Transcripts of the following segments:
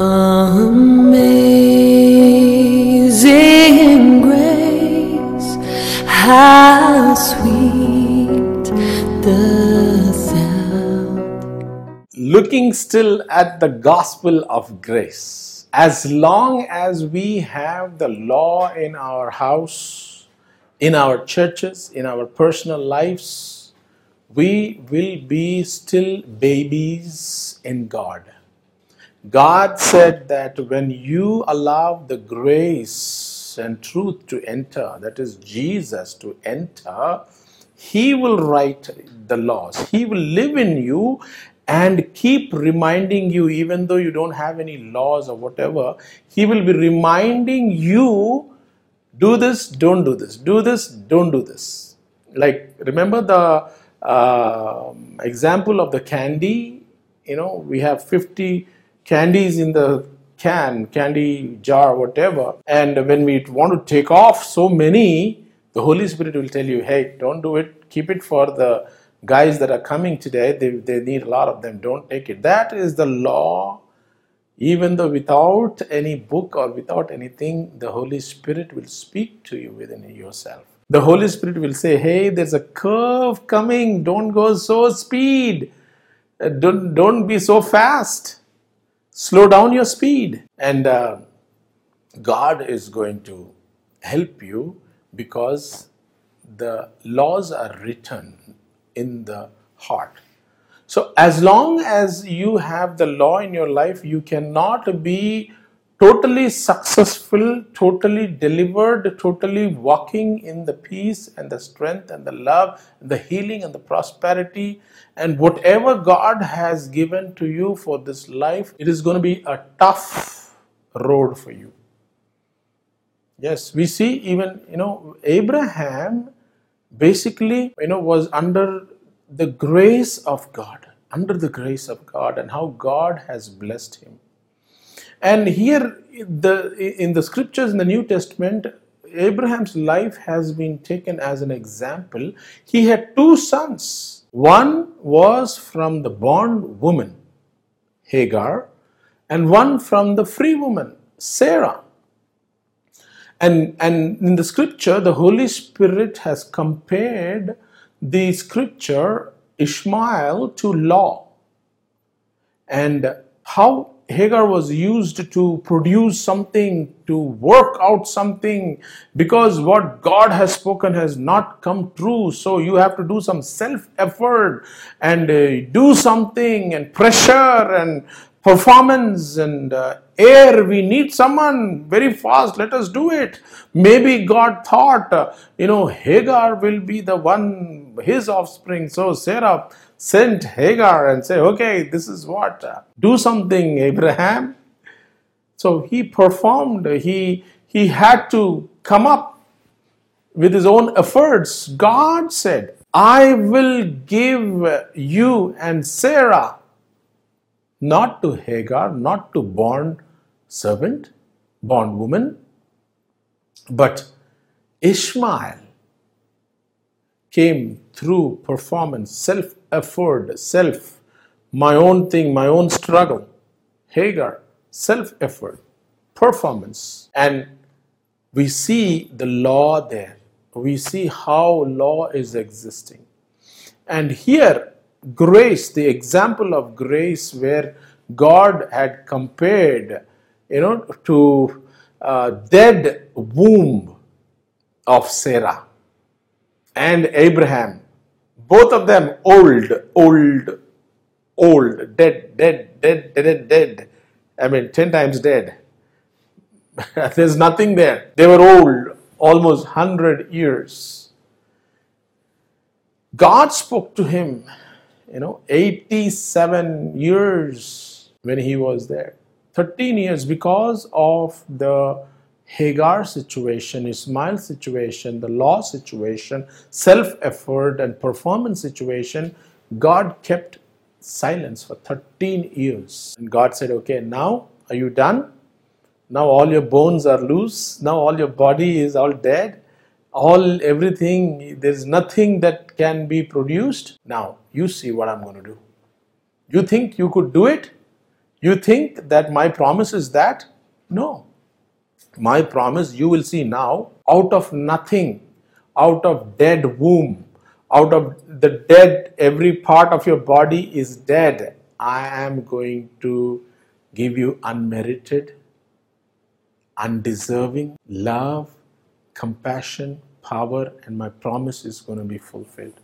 Amazing grace, how sweet the sound. looking still at the gospel of grace. As long as we have the law in our house, in our churches, in our personal lives, we will be still babies in God. God said that when you allow the grace and truth to enter, that is Jesus to enter, He will write the laws. He will live in you and keep reminding you, even though you don't have any laws or whatever, He will be reminding you do this, don't do this, do this, don't do this. Like, remember the um example of the candy? You know, we have 50 candies in the can, candy jar, whatever. And when we want to take off so many, the Holy Spirit will tell you, hey, don't do it, keep it for the guys that are coming today. They, they need a lot of them, don't take it. That is the law even though without any book or without anything, the Holy Spirit will speak to you within yourself. The Holy Spirit will say, Hey, there's a curve coming. Don't go so speed. Uh, Don't, don't be so fast. Slow down your speed. And uh, God is going to help you because the laws are written in the heart. So, as long as you have the law in your life, you cannot be totally successful, totally delivered, totally walking in the peace and the strength and the love, the healing and the prosperity, and whatever God has given to you for this life, it is going to be a tough road for you. Yes, we see even, you know, Abraham basically, you know, was under the grace of God, under the grace of God, and how God has blessed him. And here, the in the scriptures in the New Testament, Abraham's life has been taken as an example. He had two sons. One was from the bond woman, Hagar, and one from the free woman, Sarah. And, and in the scripture, the Holy Spirit has compared the scripture Ishmael to law and how Hagar was used to produce something, to work out something, because what God has spoken has not come true. So you have to do some self effort and uh, do something, and pressure and performance and uh, heir. We need someone very fast. Let us do it. Maybe God thought, uh, you know, Hagar will be the one, his offspring. So Sarah sent Hagar and said, okay, this is what, uh, do something, Abraham. So he performed, he, he had to come up with his own efforts. God said, I will give you and Sarah not to Hagar, not to bond servant, bondwoman, but Ishmael came through performance, self effort, self, my own thing, my own struggle. Hagar, self effort, performance. And we see the law there. We see how law is existing. And here, grace, the example of grace where God had compared, you know, to uh, dead womb of Sarah and Abraham. Both of them old, old, old, dead, dead, dead, dead, dead. I mean, 10 times dead. There's nothing there. They were old, almost 100 years. God spoke to him, you know, 87 years when he was there. 13 years because of the Hagar situation, Ismail situation, the law situation, self effort, and performance situation, God kept silence for 13 years. And God said, Okay, now are you done? Now all your bones are loose. Now all your body is all dead. All everything, there's nothing that can be produced. Now you see what I'm going to do. You think you could do it? You think that my promise is that? No. My promise, you will see now, out of nothing, out of dead womb, out of the dead, every part of your body is dead. I am going to give you unmerited, undeserving love, compassion, power, and my promise is going to be fulfilled.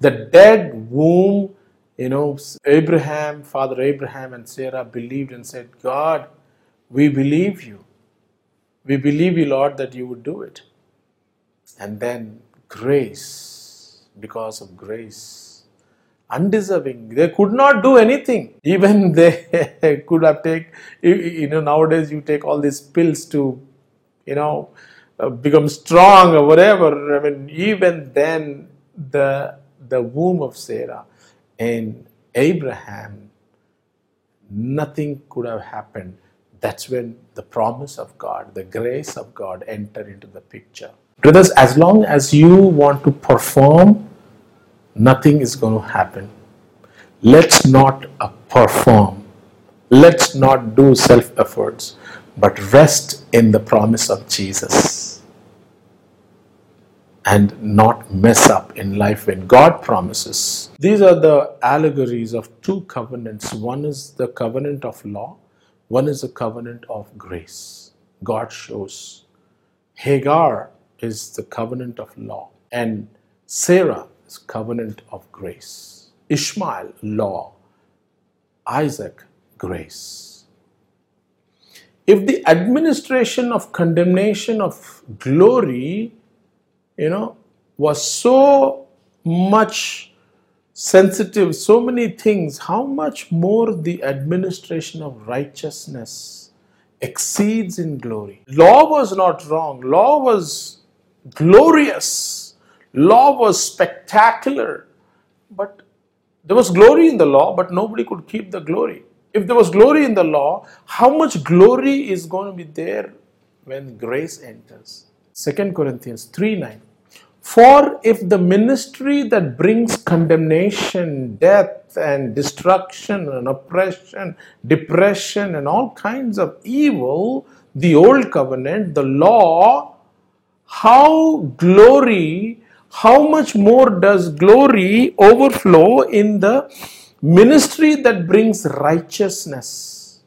The dead womb, you know, Abraham, Father Abraham, and Sarah believed and said, God, we believe you. We believe you, Lord, that you would do it. And then grace, because of grace, undeserving. They could not do anything. Even they could have take, you know, nowadays you take all these pills to, you know, become strong or whatever. I mean, even then, the the womb of Sarah and Abraham, nothing could have happened. That's when the promise of God, the grace of God, enter into the picture. Brothers, as long as you want to perform, nothing is going to happen. Let's not uh, perform. Let's not do self efforts, but rest in the promise of Jesus and not mess up in life when God promises. These are the allegories of two covenants. One is the covenant of law, one is the covenant of grace. God shows. Hagar is the covenant of law, and Sarah is covenant of grace. Ishmael, law. Isaac, grace. If the administration of condemnation of glory, you know, was so much sensitive, so many things, how much more the administration of righteousness exceeds in glory. Law was not wrong, law was glorious, law was spectacular, but there was glory in the law, but nobody could keep the glory. If there was glory in the law, how much glory is going to be there when grace enters? 2 Corinthians 3 9. For if the ministry that brings condemnation, death, and destruction, and oppression, depression, and all kinds of evil, the old covenant, the law, how glory, how much more does glory overflow in the ministry that brings righteousness?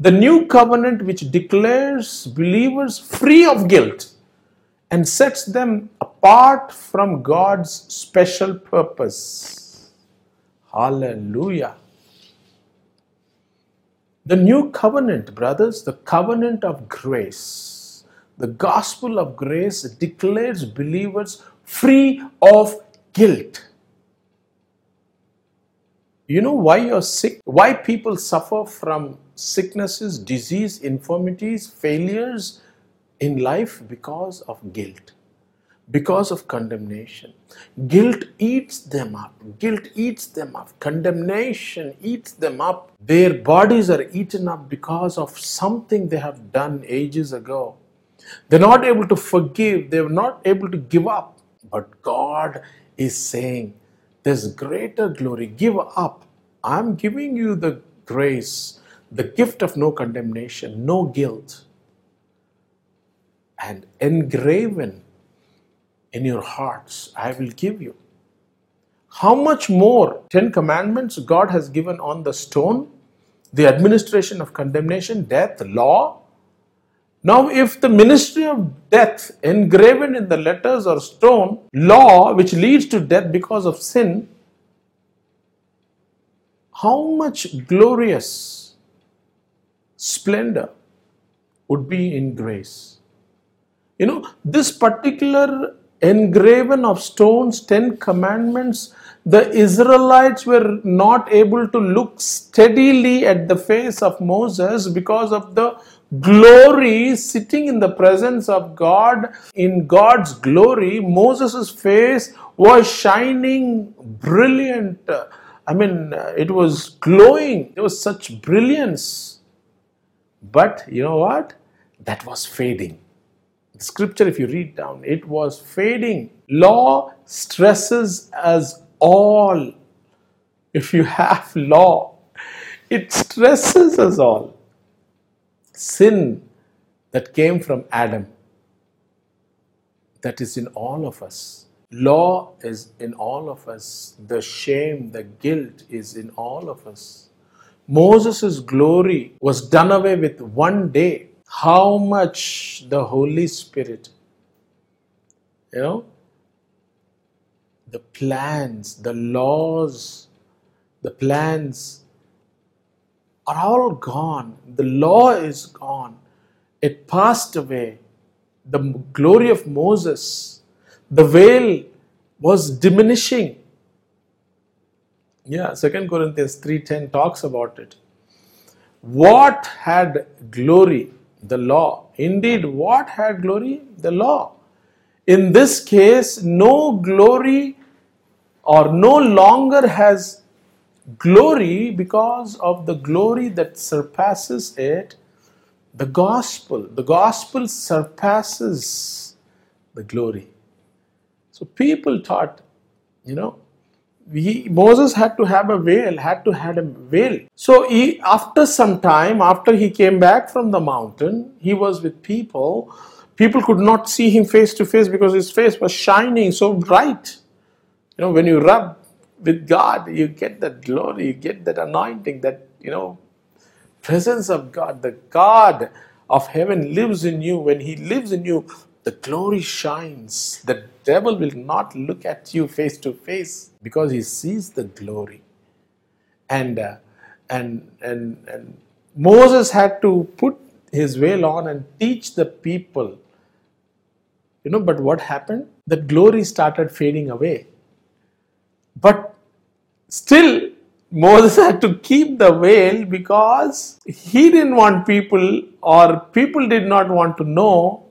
The new covenant, which declares believers free of guilt and sets them apart from God's special purpose. Hallelujah. The new covenant, brothers, the covenant of grace, the gospel of grace declares believers free of guilt. You know why you're sick? Why people suffer from sicknesses, disease, infirmities, failures in life? Because of guilt, because of condemnation. Guilt eats them up. Guilt eats them up. Condemnation eats them up. Their bodies are eaten up because of something they have done ages ago. They're not able to forgive, they're not able to give up. But God is saying, There's greater glory. Give up. I'm giving you the grace, the gift of no condemnation, no guilt. And engraven in your hearts, I will give you. How much more? Ten Commandments God has given on the stone, the administration of condemnation, death, law. Now, if the ministry of death engraven in the letters or stone, law, which leads to death because of sin, how much glorious splendor would be in grace? You know, this particular engraven of stones, Ten Commandments, the Israelites were not able to look steadily at the face of Moses because of the glory sitting in the presence of God. In God's glory, Moses' face was shining brilliant. I mean, it was glowing. There was such brilliance. But you know what? That was fading scripture, if you read down, it was fading. Law stresses us all. If you have law, It stresses us all. Sin that came from Adam, that is in all of us. Law is in all of us. The shame, the guilt is in all of us. Moses' glory was done away with one day. How much the Holy Spirit, you know, the plans, the laws, the plans are all gone. The law is gone. It passed away. The glory of Moses, the veil was diminishing. Yeah, Second Corinthians 3:10 talks about it. What had glory? The law. Indeed, what had glory? The law. In this case, no glory or no longer has glory because of the glory that surpasses it the gospel the gospel surpasses the glory so people thought you know he, moses had to have a veil had to have a veil so he after some time after he came back from the mountain he was with people people could not see him face to face because his face was shining so bright you know when you rub with God, you get that glory, you get that anointing, that, you know, presence of God. The God of heaven lives in you. When He lives in you, the glory shines. The devil will not look at you face to face because he sees the glory. And, uh, and, and, and Moses had to put his veil on and teach the people. You know, but what happened? The glory started fading away. But still, Moses had to keep the veil because he didn't want people, or people did not want to know,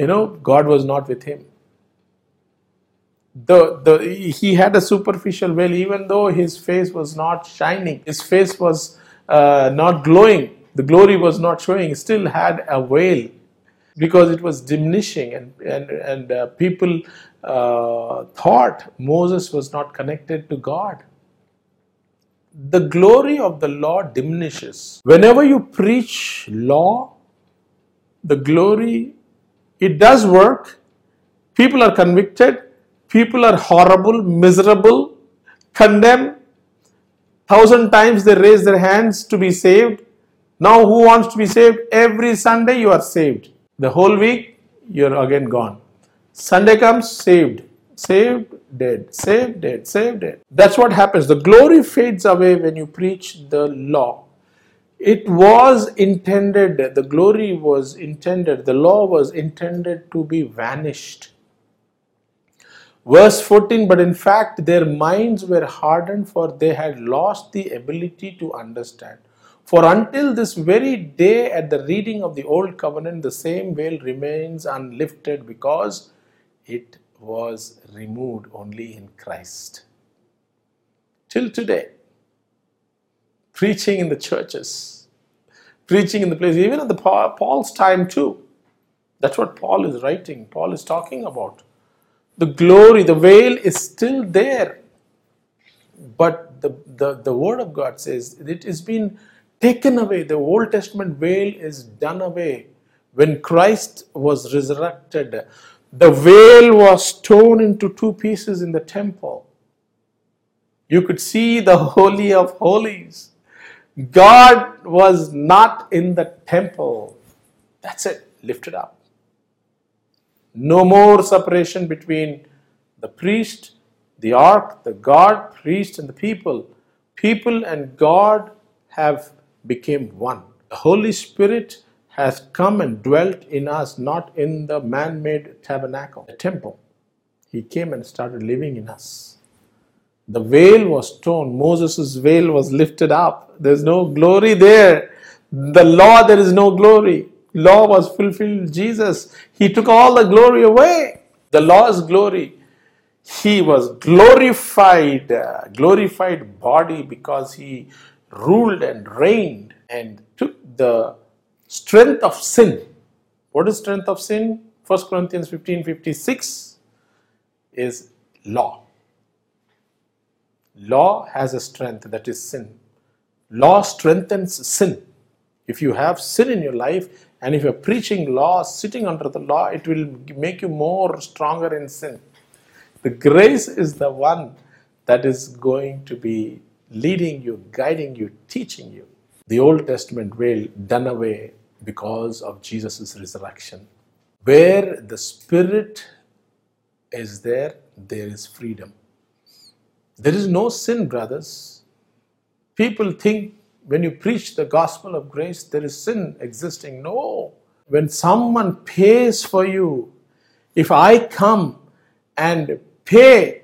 you know, God was not with him. The, the, he had a superficial veil, even though his face was not shining, his face was uh, not glowing, the glory was not showing, still had a veil because it was diminishing and, and, and uh, people uh, thought Moses was not connected to God. The glory of the law diminishes. Whenever you preach law, the glory, it does work. People are convicted. People are horrible, miserable, condemned. Thousand times they raise their hands to be saved. Now, who wants to be saved? Every Sunday you are saved. The whole week you're again gone. Sunday comes, saved, saved, dead, saved, dead, saved, dead. That's what happens. The glory fades away when you preach the law. It was intended, the glory was intended, the law was intended to be vanished. Verse 14, but in fact their minds were hardened, for they had lost the ability to understand. For until this very day, at the reading of the Old Covenant, the same veil remains unlifted because it was removed only in Christ. Till today, preaching in the churches, preaching in the place, even at the Paul's time too. That's what Paul is writing. Paul is talking about. The glory, the veil is still there. But the, the, the word of God says it has been taken away. The Old Testament veil is done away. When Christ was resurrected, the veil was torn into two pieces in the temple. You could see the Holy of Holies. God was not in the temple. That's it, lifted up. No more separation between the priest, the ark, the God, priest, and the people. People and God have become one. The Holy Spirit has come and dwelt in us, not in the man made tabernacle, the temple. He came and started living in us. The veil was torn, Moses' veil was lifted up. There's no glory there. The law, there is no glory. Law was fulfilled. Jesus, He took all the glory away. The law's glory. He was glorified, uh, glorified body because He ruled and reigned and took the strength of sin. What is strength of sin? 1 Corinthians 15 56 is law. Law has a strength that is sin. Law strengthens sin. If you have sin in your life and if you're preaching law, sitting under the law, it will make you more stronger in sin. The grace is the one that is going to be leading you, guiding you, teaching you. The Old Testament veil done away because of Jesus' resurrection. Where the Spirit is there, there is freedom. There is no sin, brothers. People think when you preach the gospel of grace, there is sin existing. No. When someone pays for you, if I come and pay,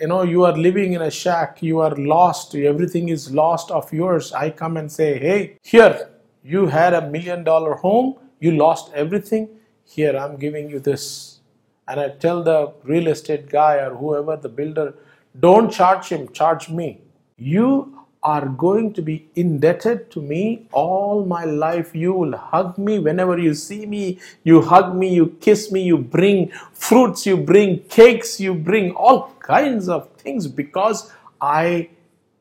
you know, you are living in a shack, you are lost, everything is lost of yours. I come and say, hey, here, you had a million dollar home, you lost everything. Here, I'm giving you this. And I tell the real estate guy or whoever, the builder, don't charge him, charge me. You are going to be indebted to me all my life. You will hug me whenever you see me. You hug me, you kiss me, you bring fruits, you bring cakes, you bring all kinds of things because I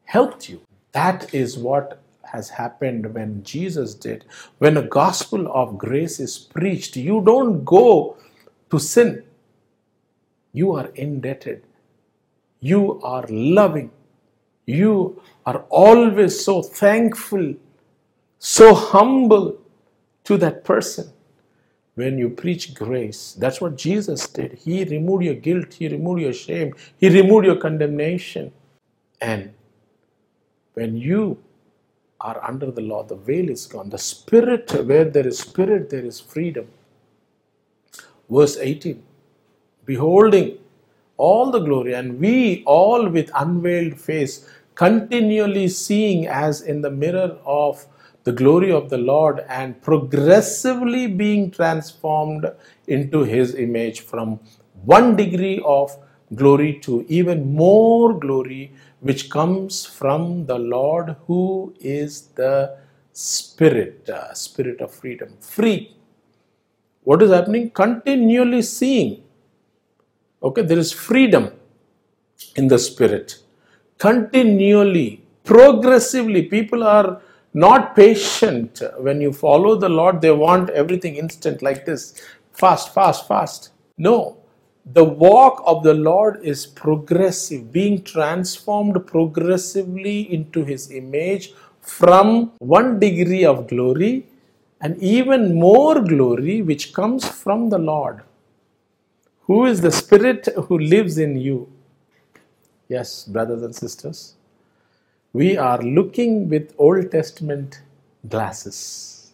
helped you. That is what has happened when Jesus did. When a gospel of grace is preached, you don't go to sin. You are indebted. You are loving. You are always so thankful, so humble to that person. When you preach grace, that's what Jesus did. He removed your guilt, He removed your shame, He removed your condemnation. And when you are under the law, the veil is gone. The spirit, where there is spirit, there is freedom. Verse 18 Beholding all the glory, and we all with unveiled face continually seeing as in the mirror of the glory of the Lord and progressively being transformed into His image from one degree of glory to even more glory, which comes from the Lord who is the Spirit, uh, Spirit of freedom, free. What is happening? Continually seeing. Okay, there is freedom in the Spirit continually, progressively. People are not patient. When you follow the Lord, they want everything instant like this fast, fast, fast. No. The walk of the Lord is progressive, being transformed progressively into His image from one degree of glory and even more glory which comes from the Lord, who is the Spirit who lives in you. Yes, brothers and sisters, we are looking with Old Testament glasses.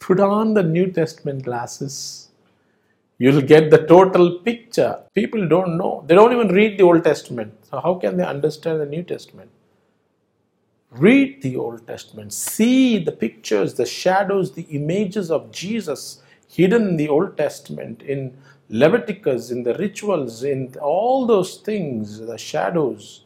Put on the New Testament glasses. You'll get the total picture. People don't know. They don't even read the Old Testament. So, how can they understand the New Testament? Read the Old Testament. See the pictures, the shadows, the images of Jesus hidden in the Old Testament in Leviticus, in the rituals, in all those things, the shadows.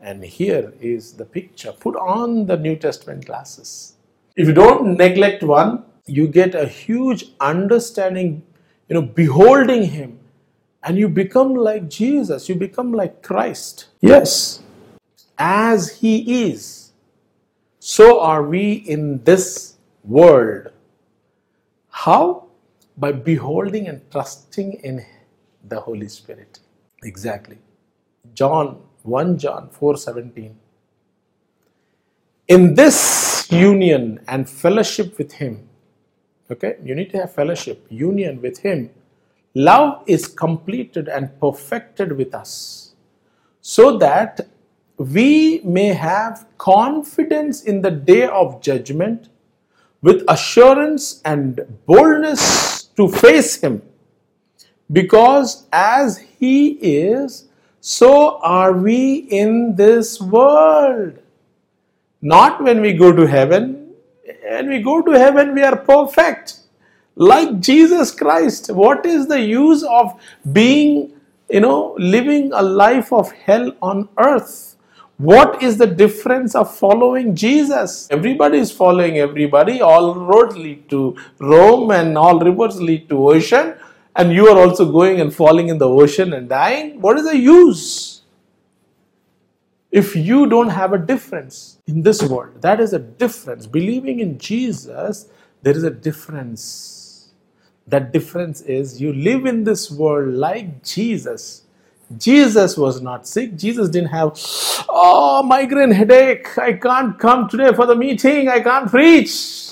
And here is the picture. Put on the New Testament glasses. If you don't neglect one, you get a huge understanding, you know, beholding Him. And you become like Jesus, you become like Christ. Yes, as He is, so are we in this world. How? By beholding and trusting in the Holy Spirit. Exactly. John 1 John 4:17 In this union and fellowship with him okay you need to have fellowship union with him love is completed and perfected with us so that we may have confidence in the day of judgment with assurance and boldness to face Him. Because as He is, so are we in this world. Not when we go to heaven. When we go to heaven, we are perfect. Like Jesus Christ. What is the use of being, you know, living a life of hell on earth? What is the difference of following Jesus? Everybody is following everybody. All roads lead to Rome and all rivers lead to ocean. And you are also going and falling in the ocean and dying. What is the use? if you don't have a difference in this world, that is a difference. Believing in Jesus, there is a difference. That difference is you live in this world like Jesus. Jesus was not sick. Jesus didn't have, oh, migraine headache. I can't come today for the meeting. I can't preach.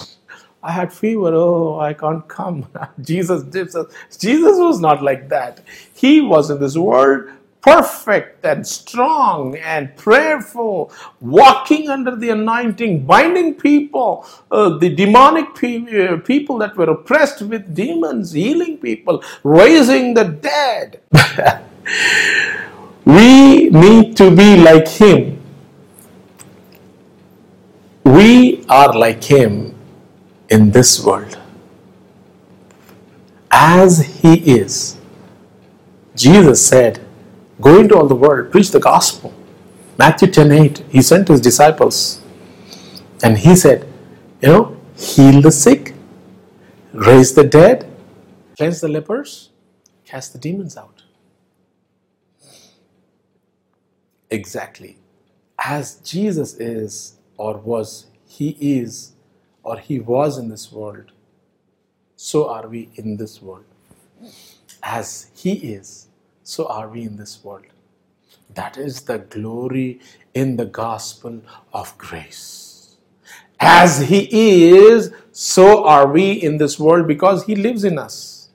I had fever. Oh, I can't come. Jesus, Jesus, Jesus was not like that. He was in this world perfect and strong and prayerful, walking under the anointing, binding people, uh, the demonic pe- uh, people that were oppressed with demons, healing people, raising the dead. we need to be like Him. We are like Him in this world. As He is. Jesus said, Go into all the world, preach the gospel. Matthew 10 8, he sent his disciples and he said, You know, heal the sick, raise the dead, cleanse the lepers, cast the demons out. Exactly. As Jesus is, or was, he is, or he was in this world, so are we in this world. As he is, so are we in this world. That is the glory in the gospel of grace. As He is, so are we in this world because He lives in us.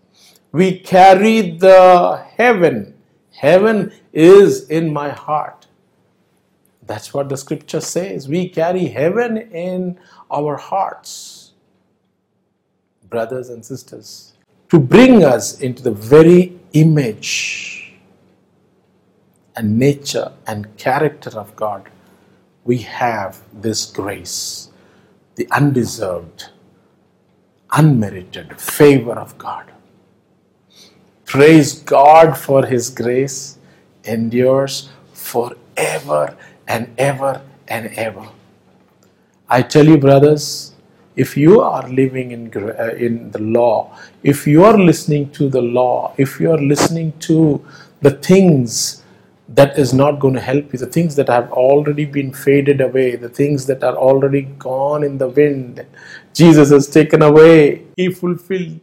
We carry the heaven. Heaven is in my heart. That's what the scripture says. We carry heaven in our hearts. Brothers and sisters, to bring us into the very image and nature and character of God, we have this grace, the undeserved, unmerited favor of God. Praise God for His grace endures forever and ever and ever. I tell you, brothers, if you are living in, uh, in the law, if you are listening to the law, if you are listening to the things that is not going to help you. The things that have already been faded away, the things that are already gone in the wind, Jesus has taken away. He fulfilled.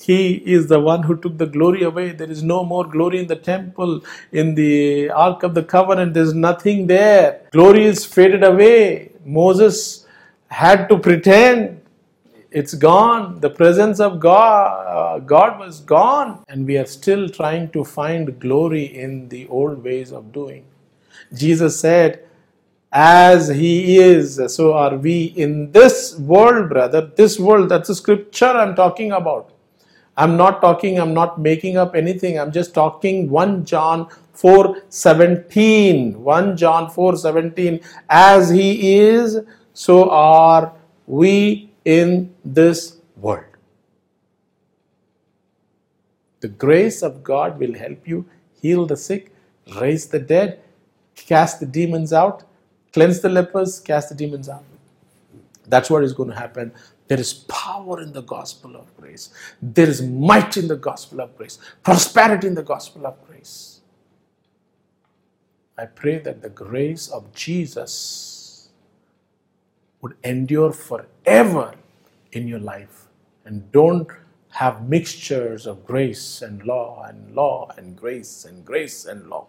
He is the one who took the glory away. There is no more glory in the temple, in the Ark of the Covenant. There's nothing there. Glory is faded away. Moses had to pretend it's gone. The presence of God, uh, God was gone, and we are still trying to find glory in the old ways of doing. Jesus said, As He is, so are we in this world, brother. This world, that's a scripture I'm talking about. I'm not talking, I'm not making up anything. I'm just talking 1 John 4 17. 1 John 4 17. As He is, so are we in this world. The grace of God will help you heal the sick, raise the dead, cast the demons out, cleanse the lepers, cast the demons out. That's what is going to happen. There is power in the gospel of grace. There is might in the gospel of grace, prosperity in the gospel of grace. I pray that the grace of Jesus would endure forever in your life. And don't have mixtures of grace and law and law and grace and grace and law.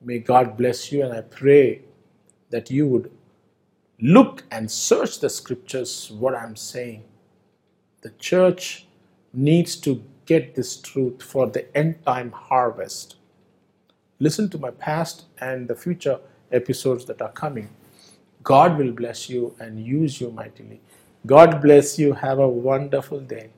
May God bless you, and I pray that you would look and search the scriptures, what I'm saying. The church needs to get this truth for the end time harvest. Listen to my past and the future episodes that are coming. God will bless you and use you mightily. God bless you. Have a wonderful day.